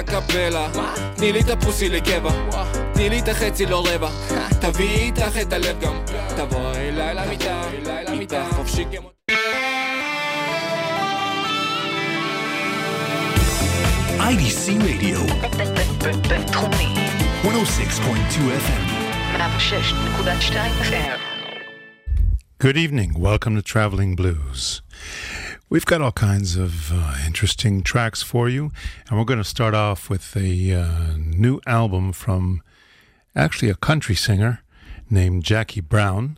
הקפלה תני לי את הפוסי לקבע תני לי את החצי לא רבע תביאי איתך את הלב גם תבואי אליי למיטה איתך חופשי כמו... IDC Radio, בינתחומי, 106.2 FM. 106.2 FM. Good evening. Welcome to Traveling Blues. We've got all kinds of uh, interesting tracks for you, and we're going to start off with a uh, new album from actually a country singer named Jackie Brown.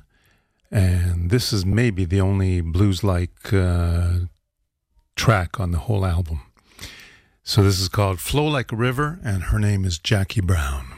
And this is maybe the only blues like uh, track on the whole album. So this is called Flow Like a River, and her name is Jackie Brown.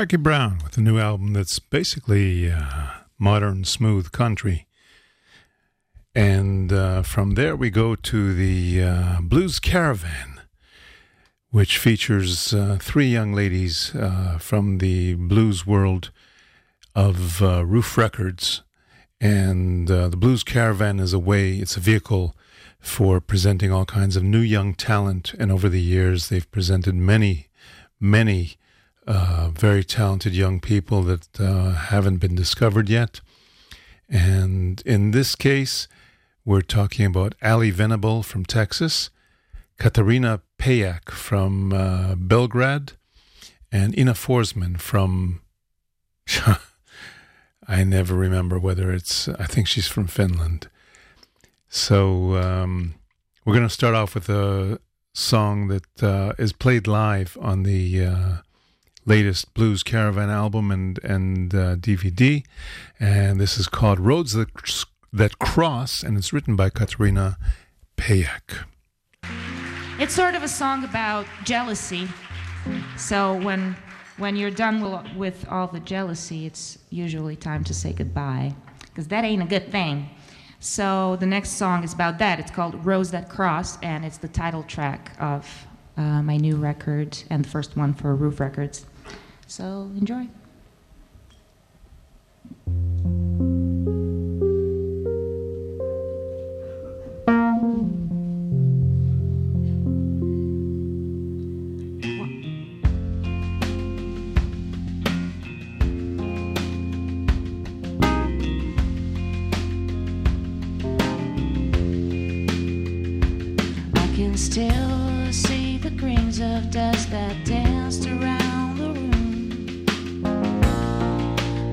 Jackie Brown with a new album that's basically uh, modern smooth country. And uh, from there we go to the uh, Blues Caravan, which features uh, three young ladies uh, from the blues world of uh, Ruf Records. And the Blues Caravan is a way, it's a vehicle for presenting all kinds of new young talent. And over the years, they've presented many, many uh, very talented young people that uh, haven't been discovered yet. And in this case, we're talking about Ally Venable from Texas, Katarina Pejak from uh, Belgrade, and Ina Forsman from. I never remember whether it's. I think she's from Finland. So um, we're going to start off with a song that uh, is played live on the uh, latest Blues Caravan album and and uh, DVD, and this is called Roads That That Cross, and it's written by Katarina Pejak. It's sort of a song about jealousy. So when when you're done with, all the jealousy, it's usually time to say goodbye because that ain't a good thing. So the next song is about that. It's called Roads That Cross, and it's the title track of uh, my new record and the first one for Ruf Records. So enjoy. I can still see the grains of dust that danced around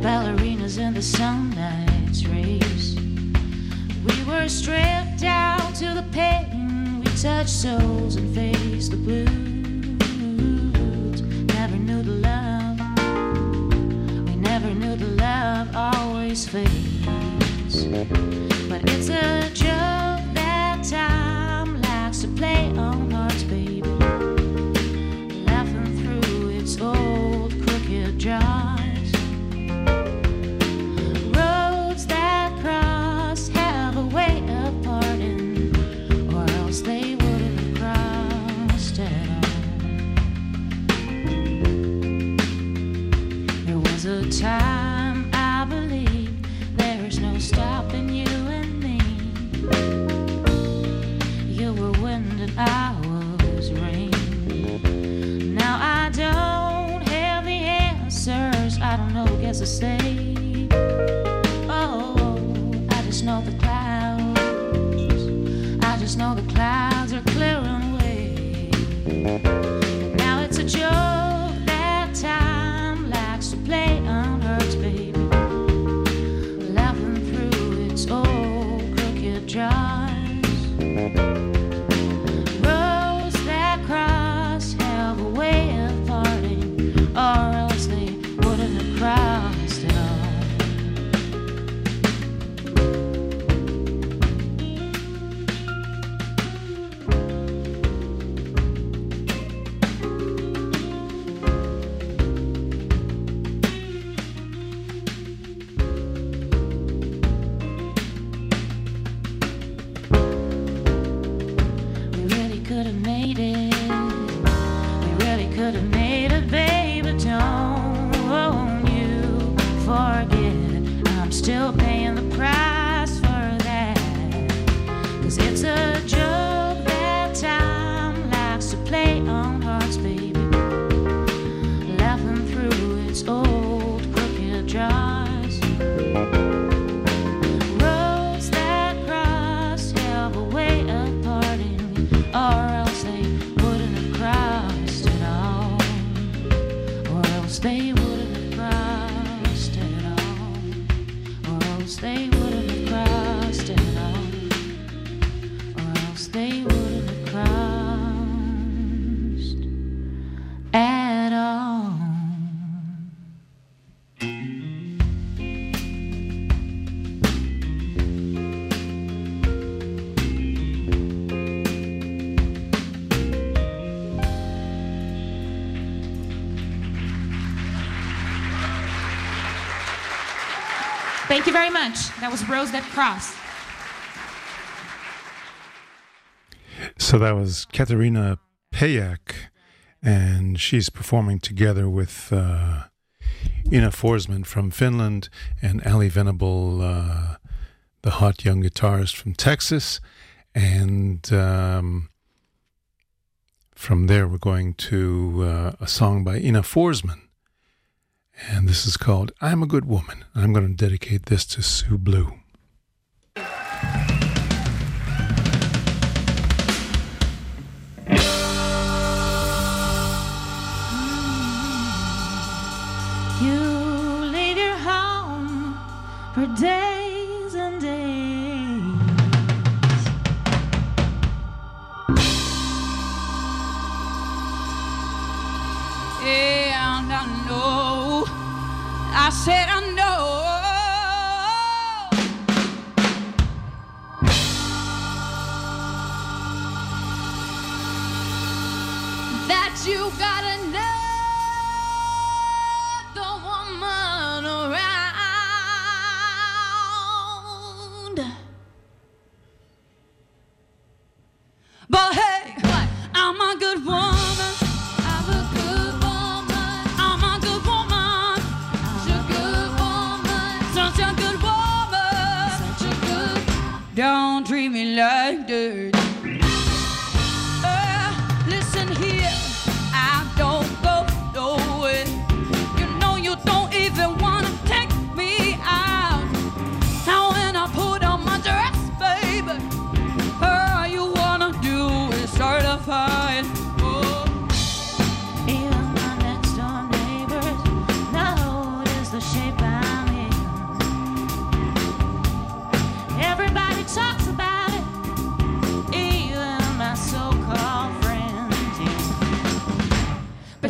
Ballerinas in the sunlight's rays. We were stripped down to the pain. We touched souls and faced the blues. Never knew the love. We never knew the love always fades. But it's a joke that time likes to play on A time crossed. Thank you very much. That was Roads That Cross. So that was Katerina Pejak, and she's performing together with uh, Ina Forsman from Finland and Ally Venable, uh, the hot young guitarist from Texas. And um, from there, we're going to uh, a song by Ina Forsman. And this is called I'm a Good Woman. I'm going to dedicate this to Sue Blue. I Don't treat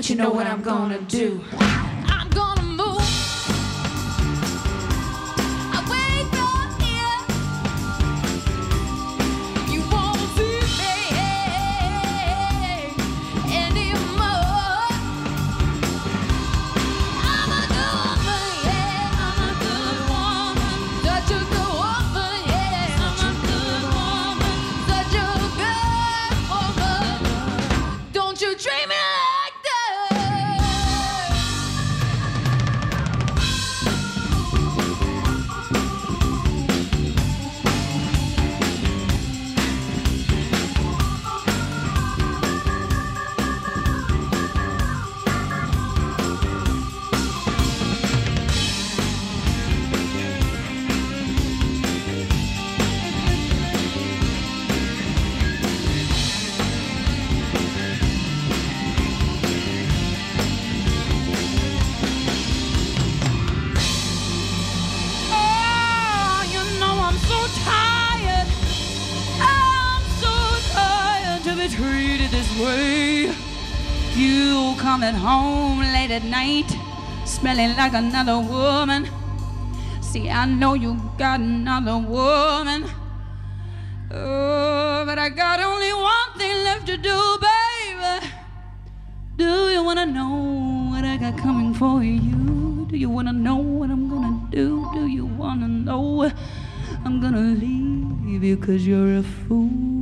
you know what I'm gonna do? Treated this way. You coming home late at night, smelling like another woman. See, I know you got another woman. Oh, but I got only one thing left to do, baby. Do you wanna know what I got coming for you? Do you wanna know what I'm gonna do? Do you wanna know I'm gonna leave you cause you're a fool?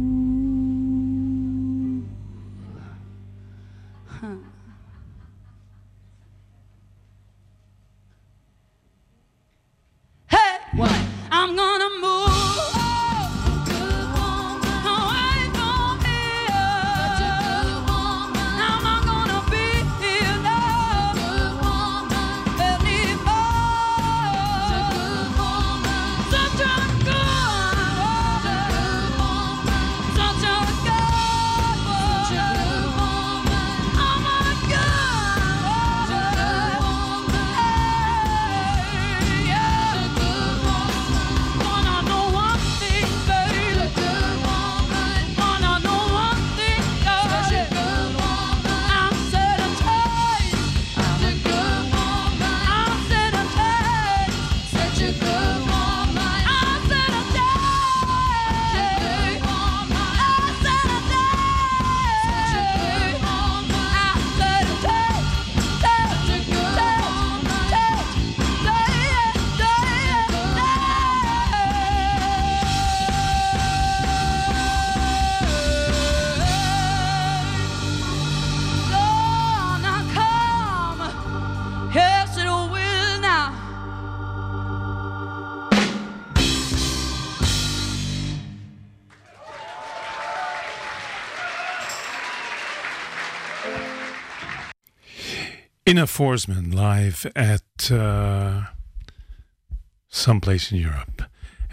Ina Forsman live at uh, someplace in Europe.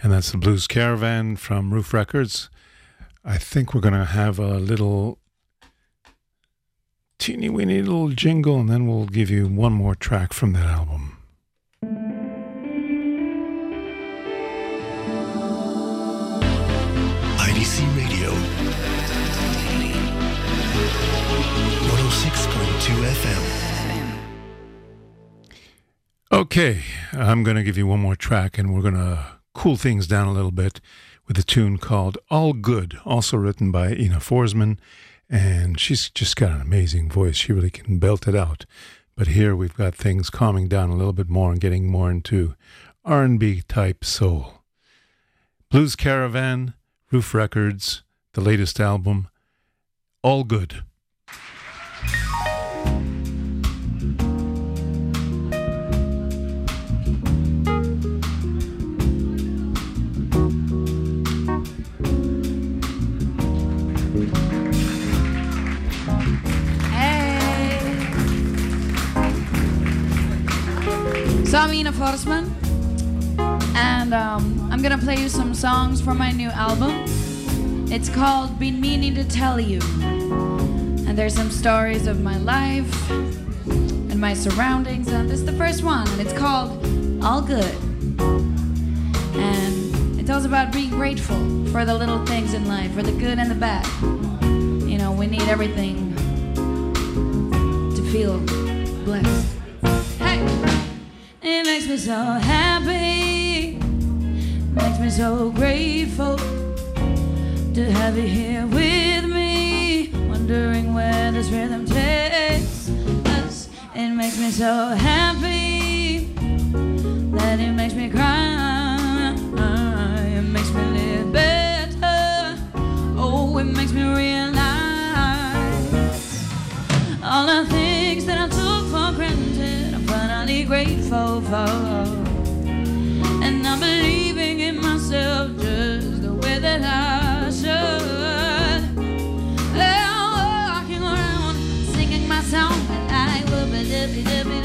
And that's the Blues Caravan from Ruf Records. I think we're going to have a little teeny weeny little jingle, and then we'll give you one more track from that album. IDC Radio. 106.2 FM. Okay, I'm going to give you one more track, and we're going to cool things down a little bit with a tune called All Good, also written by Ina Forsman. And she's just got an amazing voice. She really can belt it out. But here we've got things calming down a little bit more and getting more into R&B type soul. Blues Caravan, Ruf Records, the latest album, All Good. So I'm Ina Forsman, and um, I'm gonna play you some songs from my new album. It's called Been Meaning to Tell You, and there's some stories of my life and my surroundings, and this is the first one, and it's called All Good. And it tells about being grateful for the little things in life, for the good and the bad. You know, we need everything to feel blessed. Makes me so happy, makes me so grateful to have you here with me, wondering where this rhythm takes us. It makes me so happy that it makes me cry. It makes me live better. Oh, it makes me realize all the things that I took for granted. Grateful for. And I'm believing in myself just the way that I should. I'm walking around singing my song, and I will be dippy dippy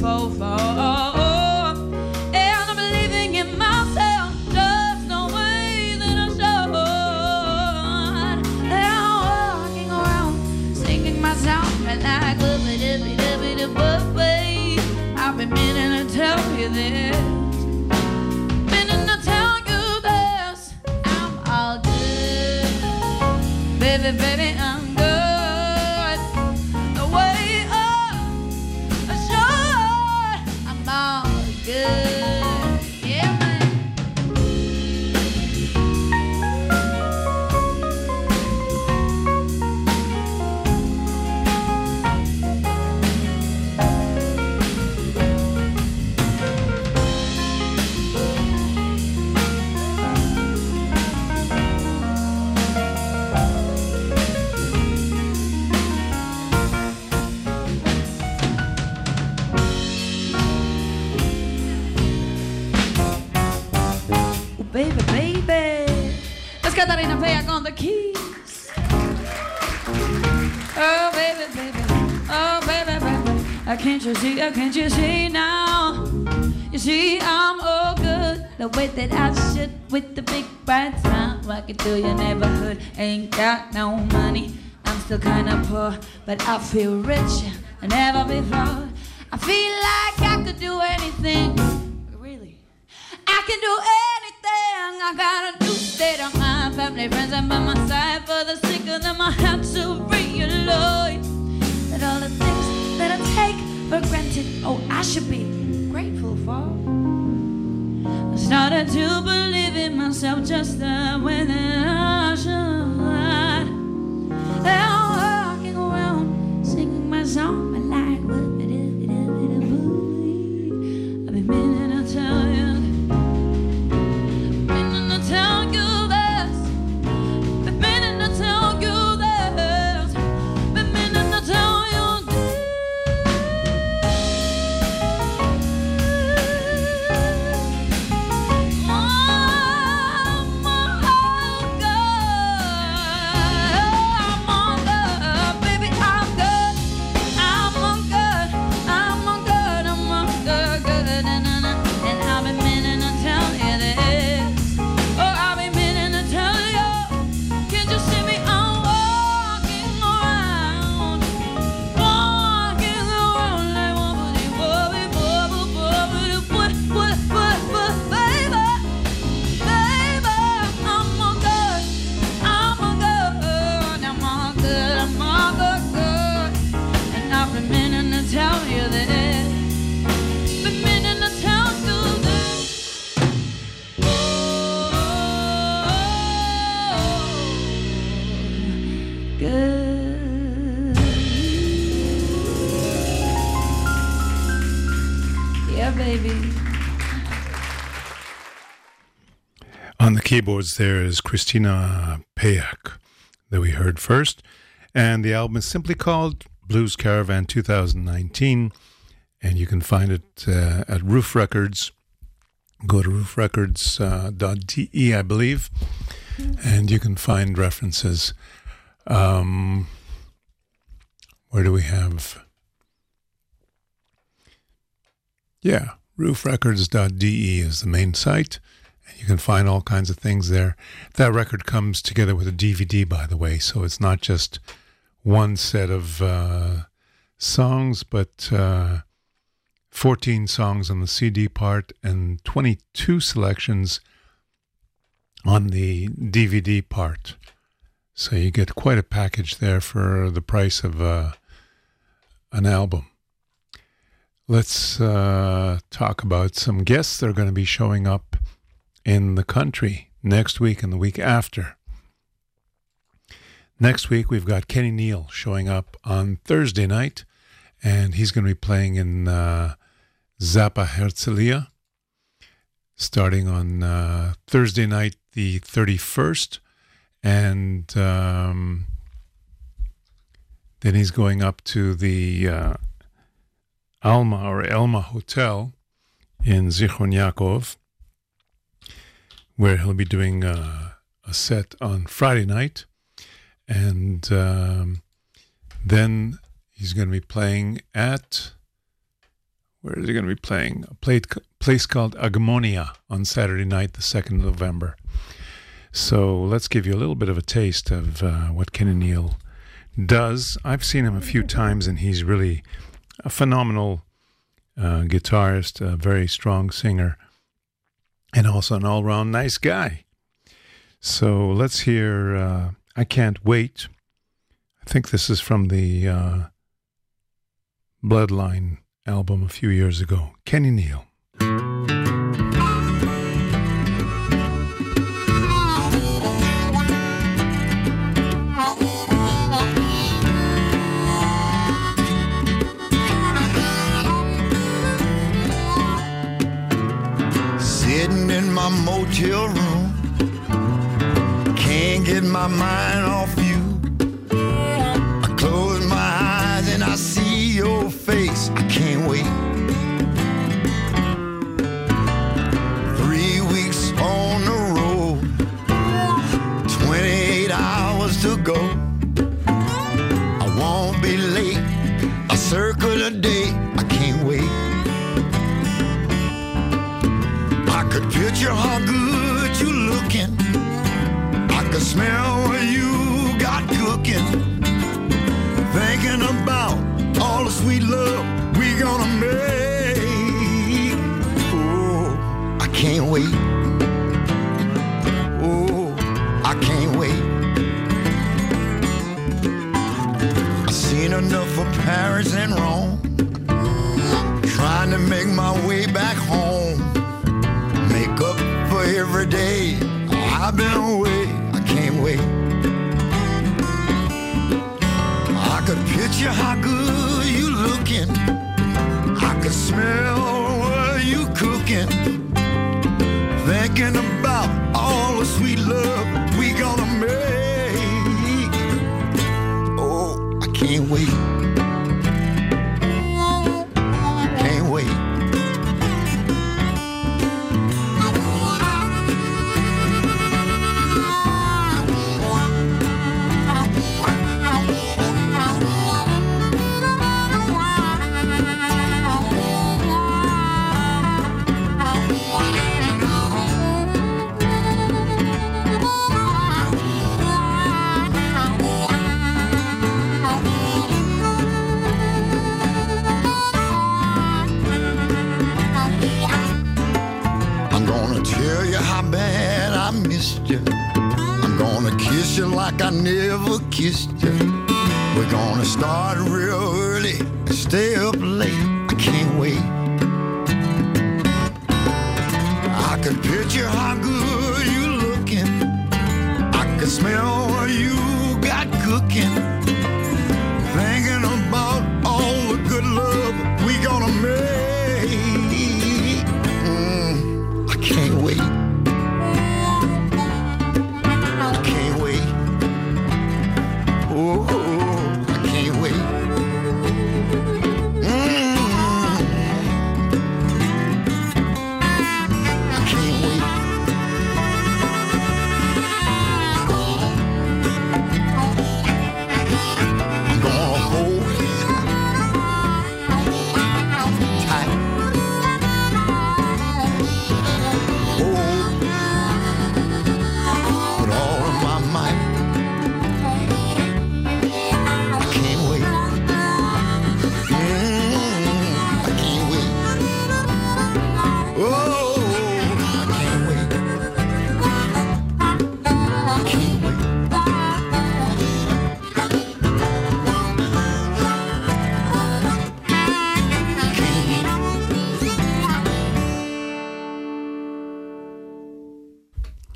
be grateful can't you see? Now? You see, I'm all good. The way that I should with the big bright smile. Walking through your neighborhood. Ain't got no money. I'm still kinda poor, but I feel richer than ever before. I feel like to believe in myself just that keyboards, there is Christina Pejak that we heard first. And the album is simply called Blues Caravan 2019. And you can find it uh, at Ruf Records. Go to rufrecords.de, I believe. And you can find references. Um, where do we have? Yeah, rufrecords.de is the main site. Can find all kinds of things there. That record comes together with a DVD, by the way, so it's not just one set of uh, songs, but uh, 14 songs on the CD part and 22 selections on the DVD part. So you get quite a package there for the price of uh, an album. Let's uh, talk about some guests that are going to be showing up in the country next week and the week after. Next week, we've got Kenny Neal showing up on Thursday night, and he's going to be playing in uh, Zappa Herzliya starting on uh, Thursday night, the 31st. And um, then he's going up to the uh, Alma or Elma Hotel in Zichron Yaakov, where he'll be doing uh, a set on Friday night. And um, then he's going to be playing at, where is he going to be playing? A plate, place called Agmonia on Saturday night, the 2nd of November. So let's give you a little bit of a taste of uh, what Kenny Neal does. I've seen him a few times, and he's really a phenomenal uh, guitarist, a very strong singer, and also an all round nice guy. So let's hear uh, I Can't Wait. I think this is from the uh, Bloodline album a few years ago. Kenny Neal. Motel room, can't get my mind off you. thinking about all the sweet love we gonna make. Oh, I can't wait. Oh, I can't wait. I've seen enough of Paris and Rome. Trying to make my way back home. Make up for every day I've been away. your heart you. I'm gonna kiss you like I never kissed you. We're gonna start real early and stay up late.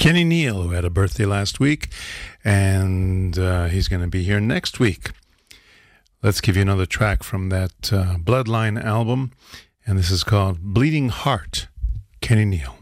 Kenny Neal, who had a birthday last week, and uh, he's going to be here next week. Let's give you another track from that uh, Bloodline album, and this is called Bleeding Heart, Kenny Neal.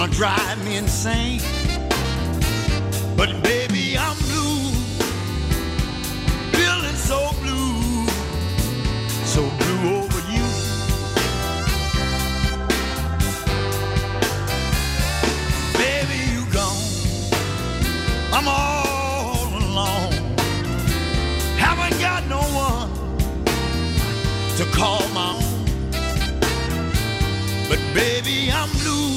gonna drive me insane. But baby, I'm blue, feeling so blue, so blue over you. Baby, you gone, I'm all alone. Haven't got no one to call my own. But baby, I'm blue.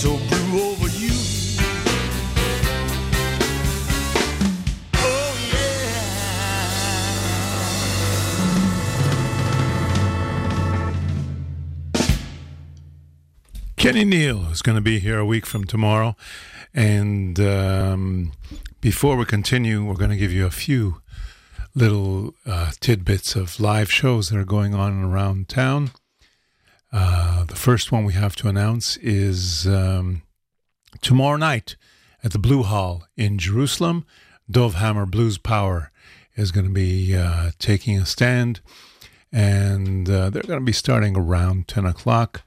So blue over you. Oh yeah. Kenny Neal is going to be here a week from tomorrow. And um, before we continue, we're going to give you a few little uh, tidbits of live shows that are going on around town. Uh, the first one we have to announce is um, tomorrow night at the Blue Hall in Jerusalem. Dov Hammer Blues Power is going to be uh, taking a stand, and uh, they're going to be starting around 10 o'clock.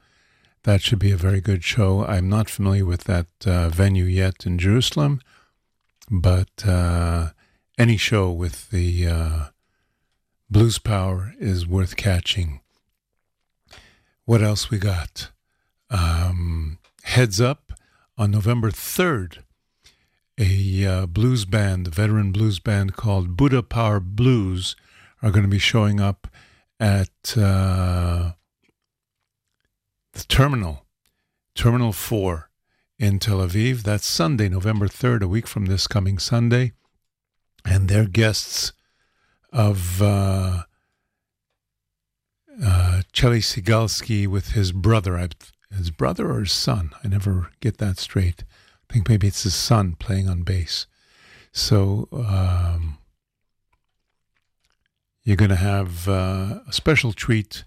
That should be a very good show. I'm not familiar with that uh, venue yet in Jerusalem, but uh, any show with the uh, blues power is worth catching. What else we got? Um, heads up on November 3rd, a uh, blues band, a veteran blues band called Buddha Power Blues, are going to be showing up at. Uh, the terminal, Terminal 4 in Tel Aviv. That's Sunday, November 3rd, a week from this coming Sunday. And they're guests of uh, uh, Chelly Sigalski with his brother. I, his brother or his son? I never get that straight. I think maybe it's his son playing on bass. So um, you're going to have uh, a special treat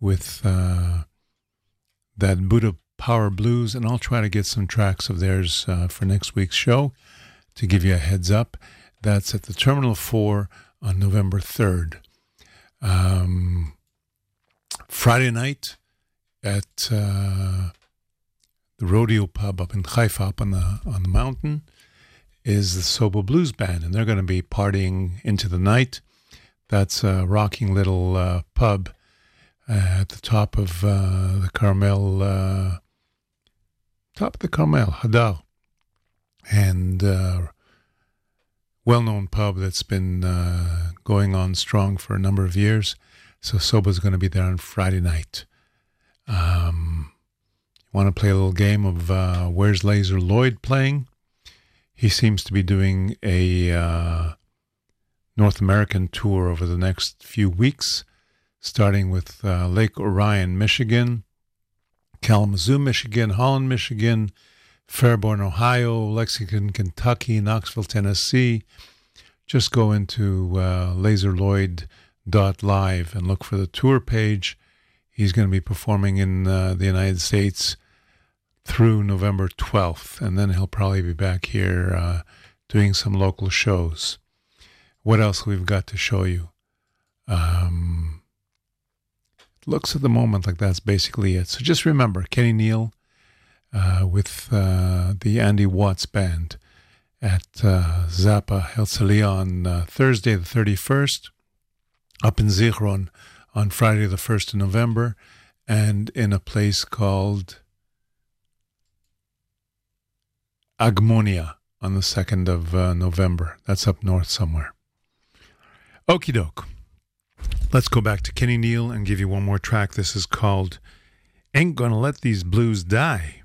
with. Uh, that Buddha Power Blues, and I'll try to get some tracks of theirs uh, for next week's show to give you a heads up. That's at the Terminal 4 on November 3rd. Um, Friday night at uh, the Rodeo Pub up in Haifa, up on the, on the mountain, is the Sobo Blues Band, and they're going to be partying into the night. That's a rocking little uh, pub at the top of uh, the Carmel, uh, top of the Carmel, Hadar, and uh, well-known pub that's been uh, going on strong for a number of years. So Soba's going to be there on Friday night. Um, want to play a little game of uh, where's Laser Lloyd playing? He seems to be doing a North American tour over the next few weeks starting with uh, Lake Orion, Michigan, Kalamazoo, Michigan, Holland, Michigan, Fairborn, Ohio, Lexington, Kentucky, Knoxville, Tennessee. Just go into uh, laserlloyd.live and look for the tour page. He's going to be performing in uh, the United States through November 12th, and then he'll probably be back here uh, doing some local shows. What else we've got to show you? Um, looks at the moment like that's basically it. So just remember Kenny Neal uh, with uh, the Andy Watts Band at uh, Zappa Herzliya on uh, Thursday the 31st, up in Zichron on Friday the 1st of November, and in a place called Agmonia on the 2nd of uh, November. That's up north somewhere. Okie doke. Let's go back to Kenny Neal and give you one more track. This is called Ain't Gonna Let These Blues Die.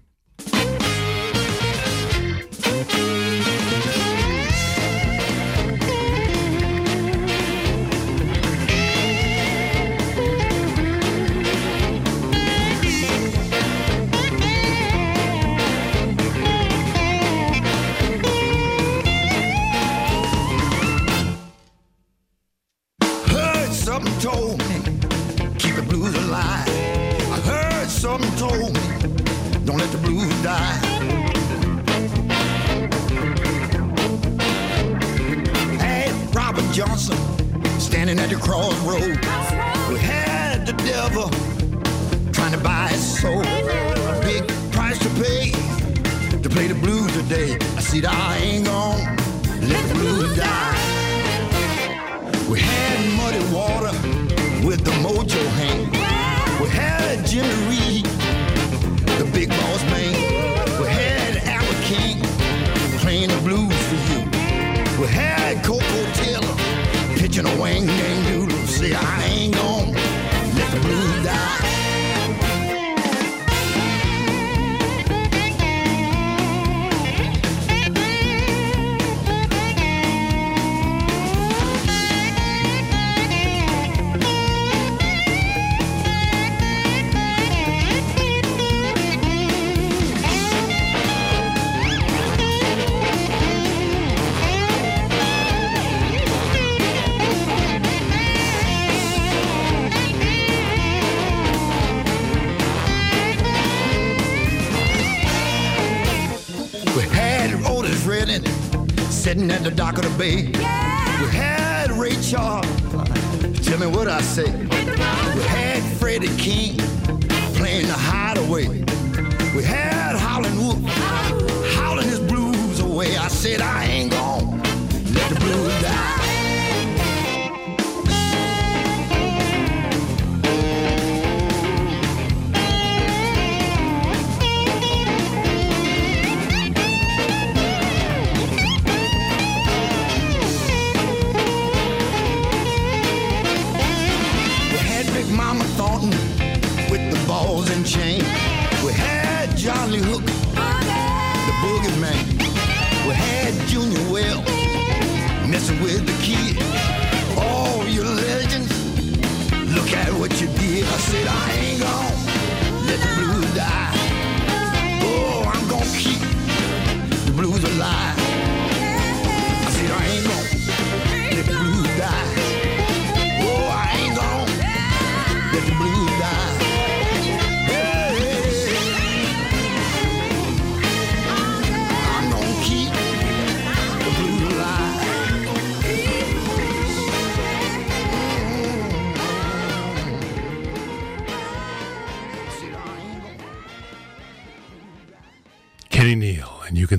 Bay. We had Ray Charles. Tell me what I say. We had Freddie King playing the hideaway. We had Howlin' Wolf howling his blues away. I said I ain't gonna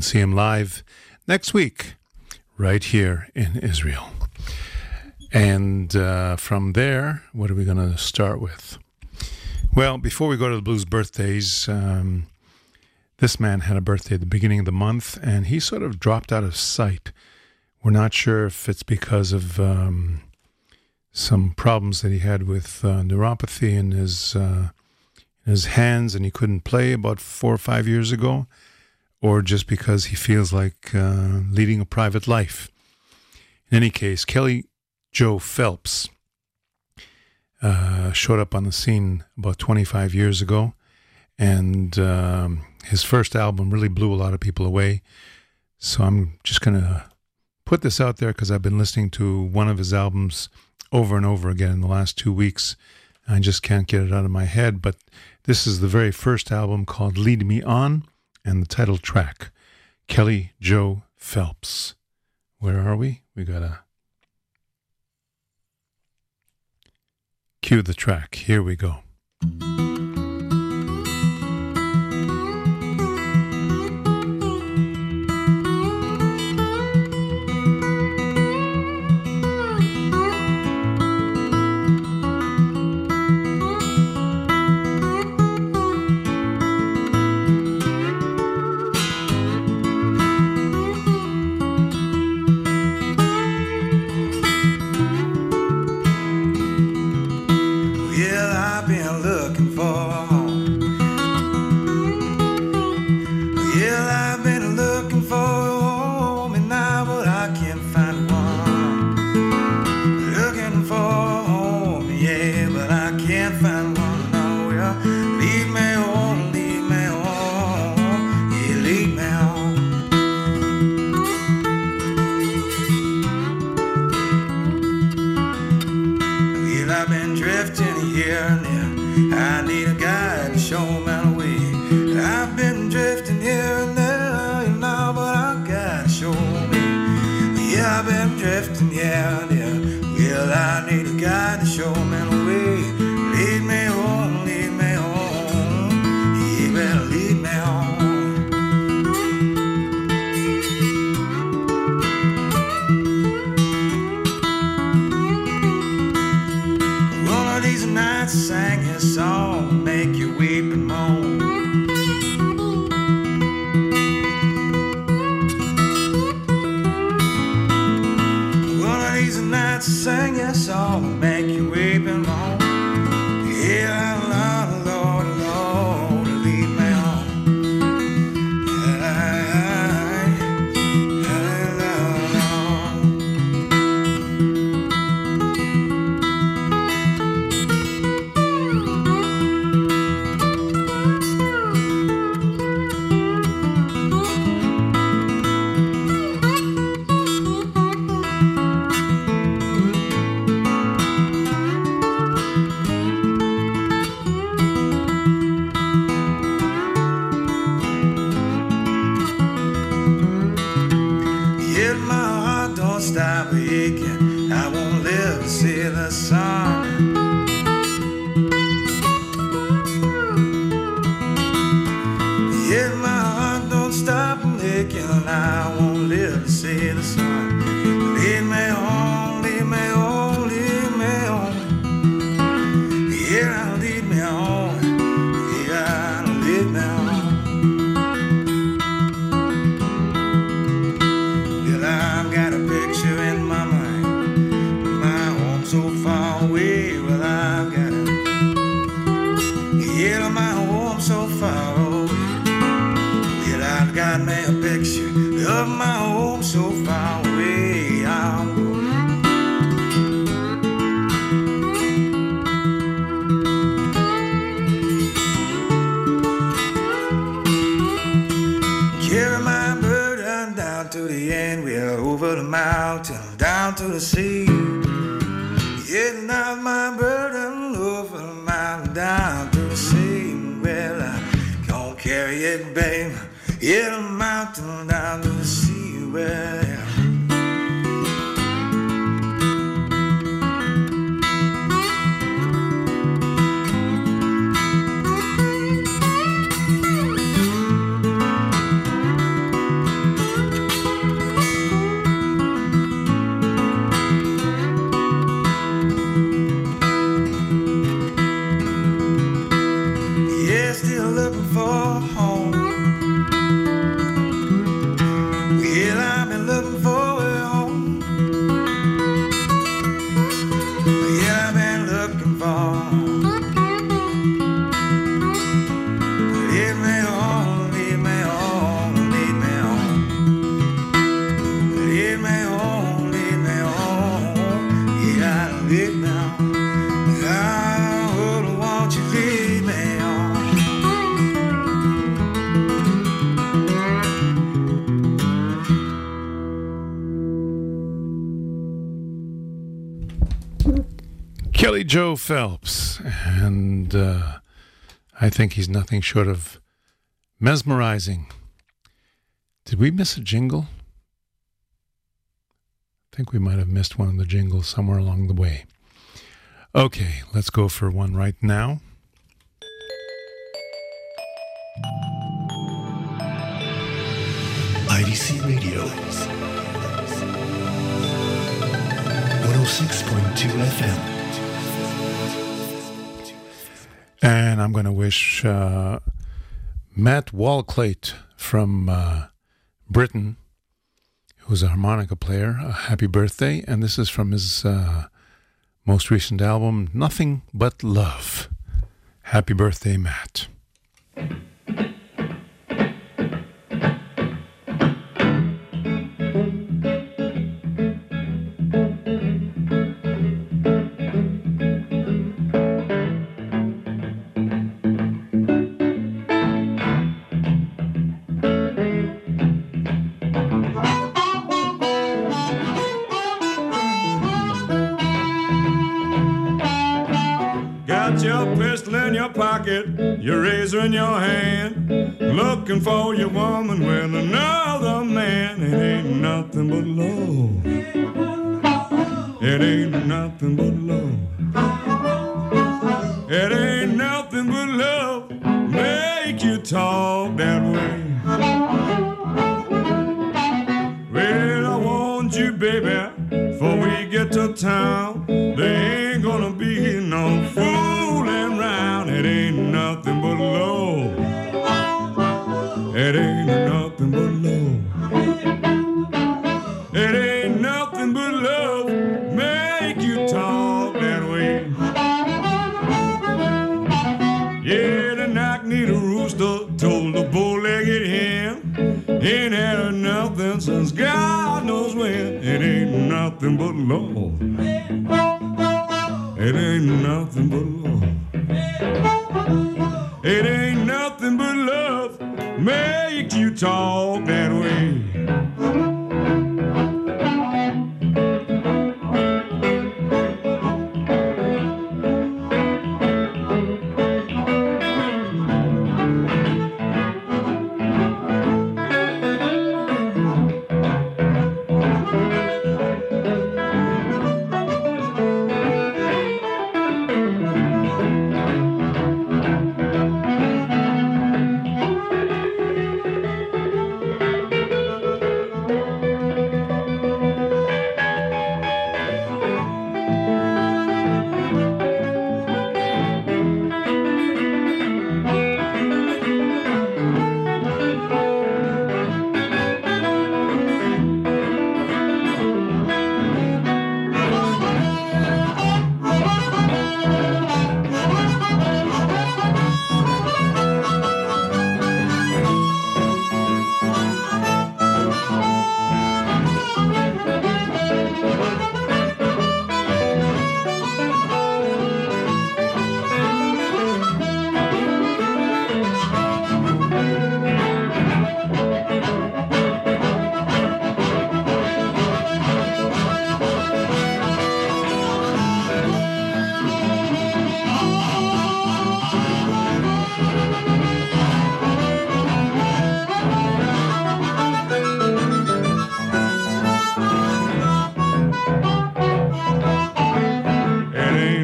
see him live next week right here in Israel. And uh, from there, what are we going to start with? Well, before we go to the blues birthdays, um, this man had a birthday at the beginning of the month, and he sort of dropped out of sight. We're not sure if it's because of um, some problems that he had with uh, neuropathy in his uh, in his hands, and he couldn't play about four or five years ago, or just because he feels like uh, leading a private life. In any case, Kelly Joe Phelps uh, showed up on the scene about 25 years ago, and um, his first album really blew a lot of people away. So I'm just going to put this out there because I've been listening to one of his albums over and over again in the last two weeks. I just can't get it out of my head, but this is the very first album called Lead Me On and the title track, Kelly Joe Phelps. Where are we? We got to cue the track. Here we go. The show, man. find me a picture of my home so far away out. down to the sea where Joe Phelps, and uh, I think he's nothing short of mesmerizing. Did we miss a jingle? I think we might have missed one of the jingles somewhere along the way. Okay, let's go for one right now. IDC Radio 106.2 FM. And I'm going to wish uh, Matt Walklate from uh, Britain, who's a harmonica player, a happy birthday. And this is from his uh, most recent album, Nothing But Love. Happy birthday, Matt. Ain't had nothing since God knows when. It ain't nothing but love. It ain't nothing but love. It ain't nothing but love. Make you talk that way.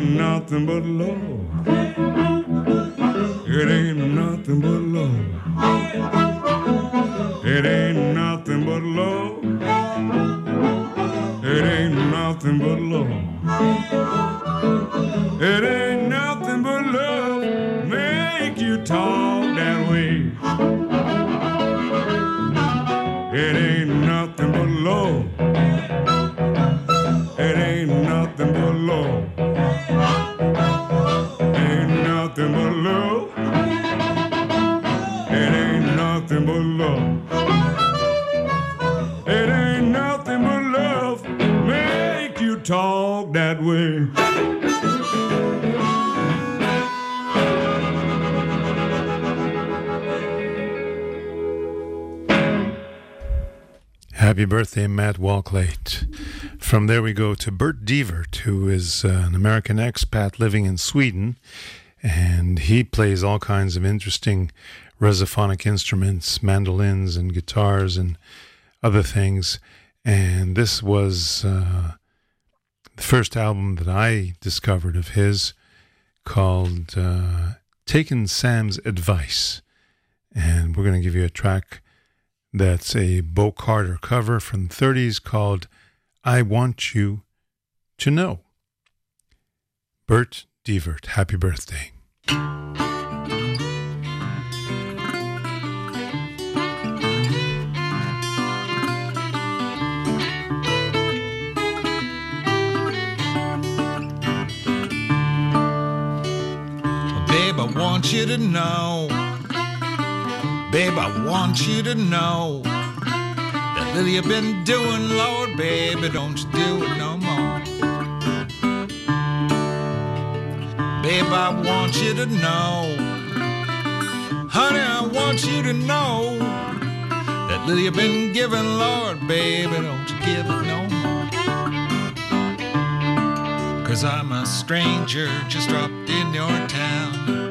Nothing but love. It ain't nothing but love. It ain't nothing but love. It ain't nothing but love. It ain't nothing but love. Make you talk Happy birthday, Matt Walklate. From there, we go to Bert Deivert, who is uh, an American expat living in Sweden, and he plays all kinds of interesting resophonic instruments, mandolins, and guitars, and other things. And this was uh, the first album that I discovered of his called uh, Taking Sam's Advice. And we're going to give you a track that's a Bo Carter cover from the 30s called I Want You to Know. Bert Deivert, happy birthday. Babe, I want you to know. Babe, I want you to know that little you've been doing, Lord, baby, don't you do it no more. Babe, I want you to know. Honey, I want you to know that little you've been giving, Lord, baby, don't you give it no more. Cause I'm a stranger just dropped in your town.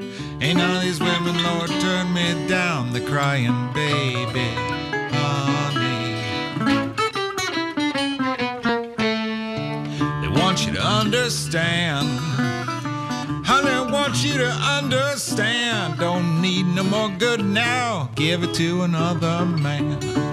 Of these women, Lord, turn me down. The crying baby, honey. They want you to understand. Honey, I want you to understand. Don't need no more good now. Give it to another man.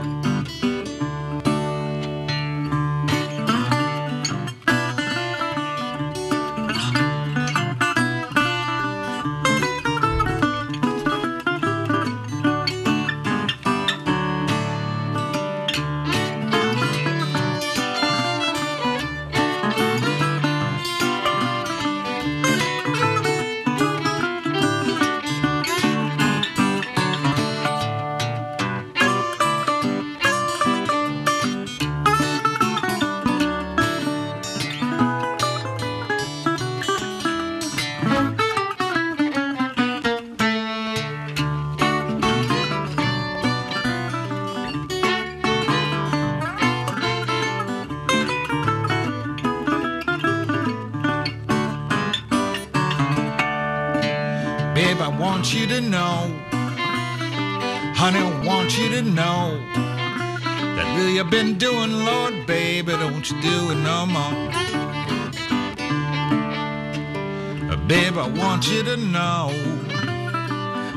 Babe, I want you to know.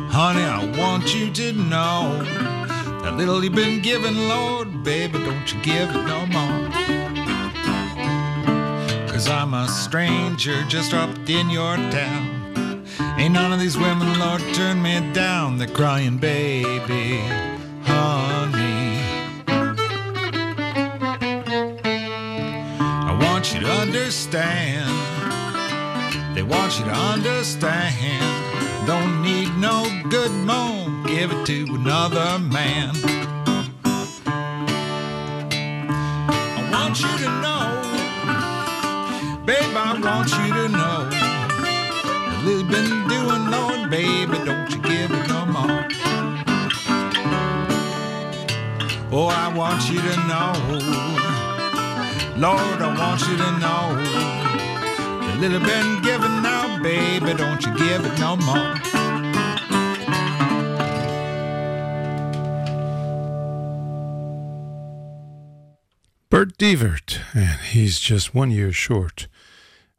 Honey, I want you to know that little you've been given, Lord, baby, don't you give it no more. Cause I'm a stranger just dropped in your town. Ain't none of these women, Lord, turn me down. They're crying, baby, honey. I want you to understand. They want you to understand. Don't need no good moan. Give it to another man. I want you to know, babe, I want you to know. Lily been doing, Lord, baby, don't you give it no more. Oh, I want you to know, Lord, I want you to know. Little been given now, baby, don't you give it no more. Bert Deivert, and he's just one year short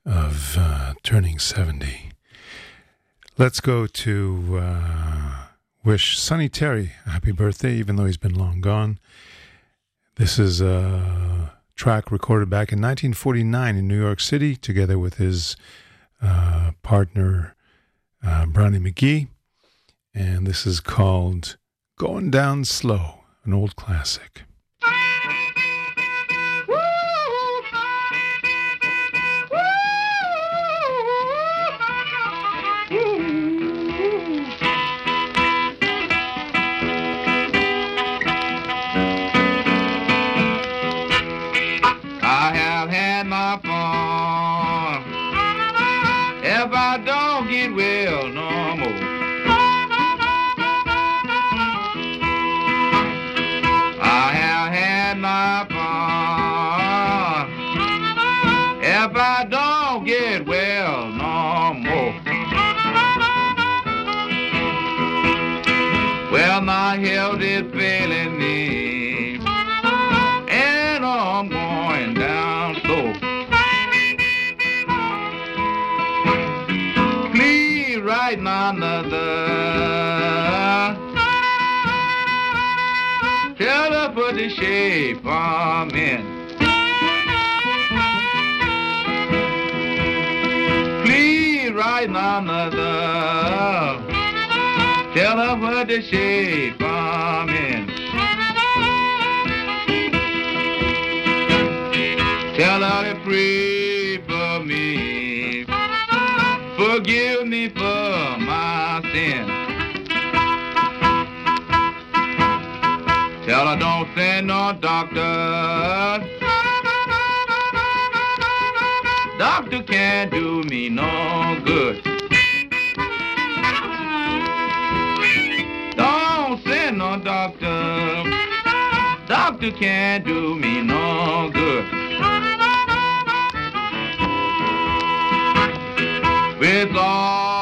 of uh, turning 70. Let's go to uh, wish Sonny Terry a happy birthday, even though he's been long gone. This is a track recorded back in 1949 in New York City, together with his uh, partner, uh, Brownie McGhee. And this is called Going Down Slow, an old classic. Shape I'm in. Please write mother. Tell her what the shape Tell her don't send no doctor. Doctor can't do me no good. Don't send no doctor. Doctor can't do me no good. It's all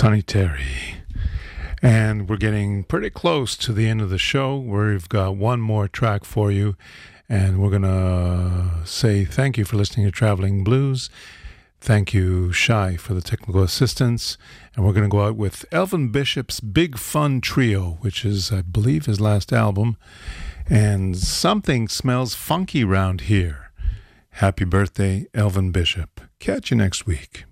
Sonny Terry. And we're getting pretty close to the end of the show. We've got one more track for you. And we're going to say thank you for listening to Traveling Blues. Thank you, Shy, for the technical assistance. And we're going to go out with Elvin Bishop's Big Fun Trio, which is, I believe, his last album. And something smells funky round here. Happy birthday, Elvin Bishop. Catch you next week.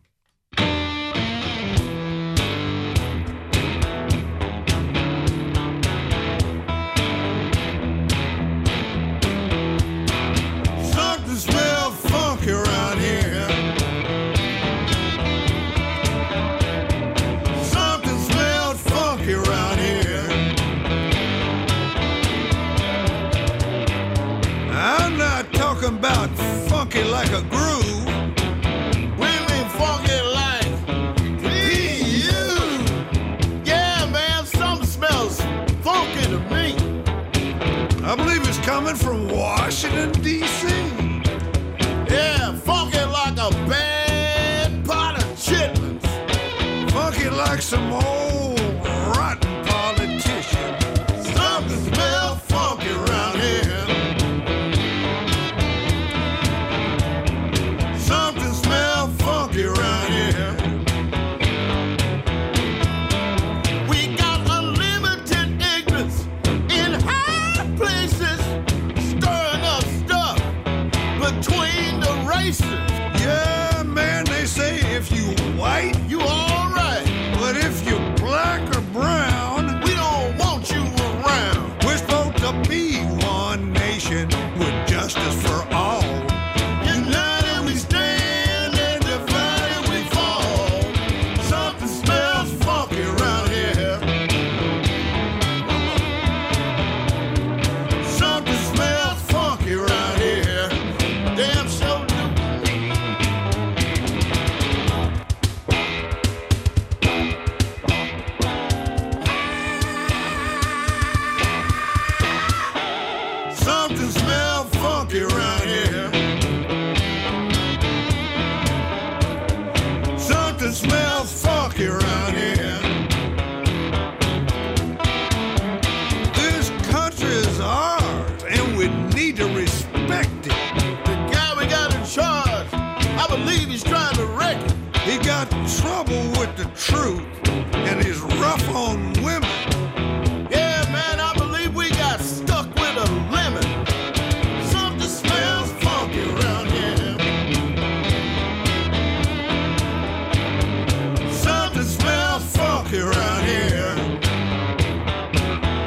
Like a groove. We mean funky like. Yeah, man, something smells funky to me. I believe it's coming from Washington, D.C. Yeah, funky like a bad pot of chitlins. Funky like some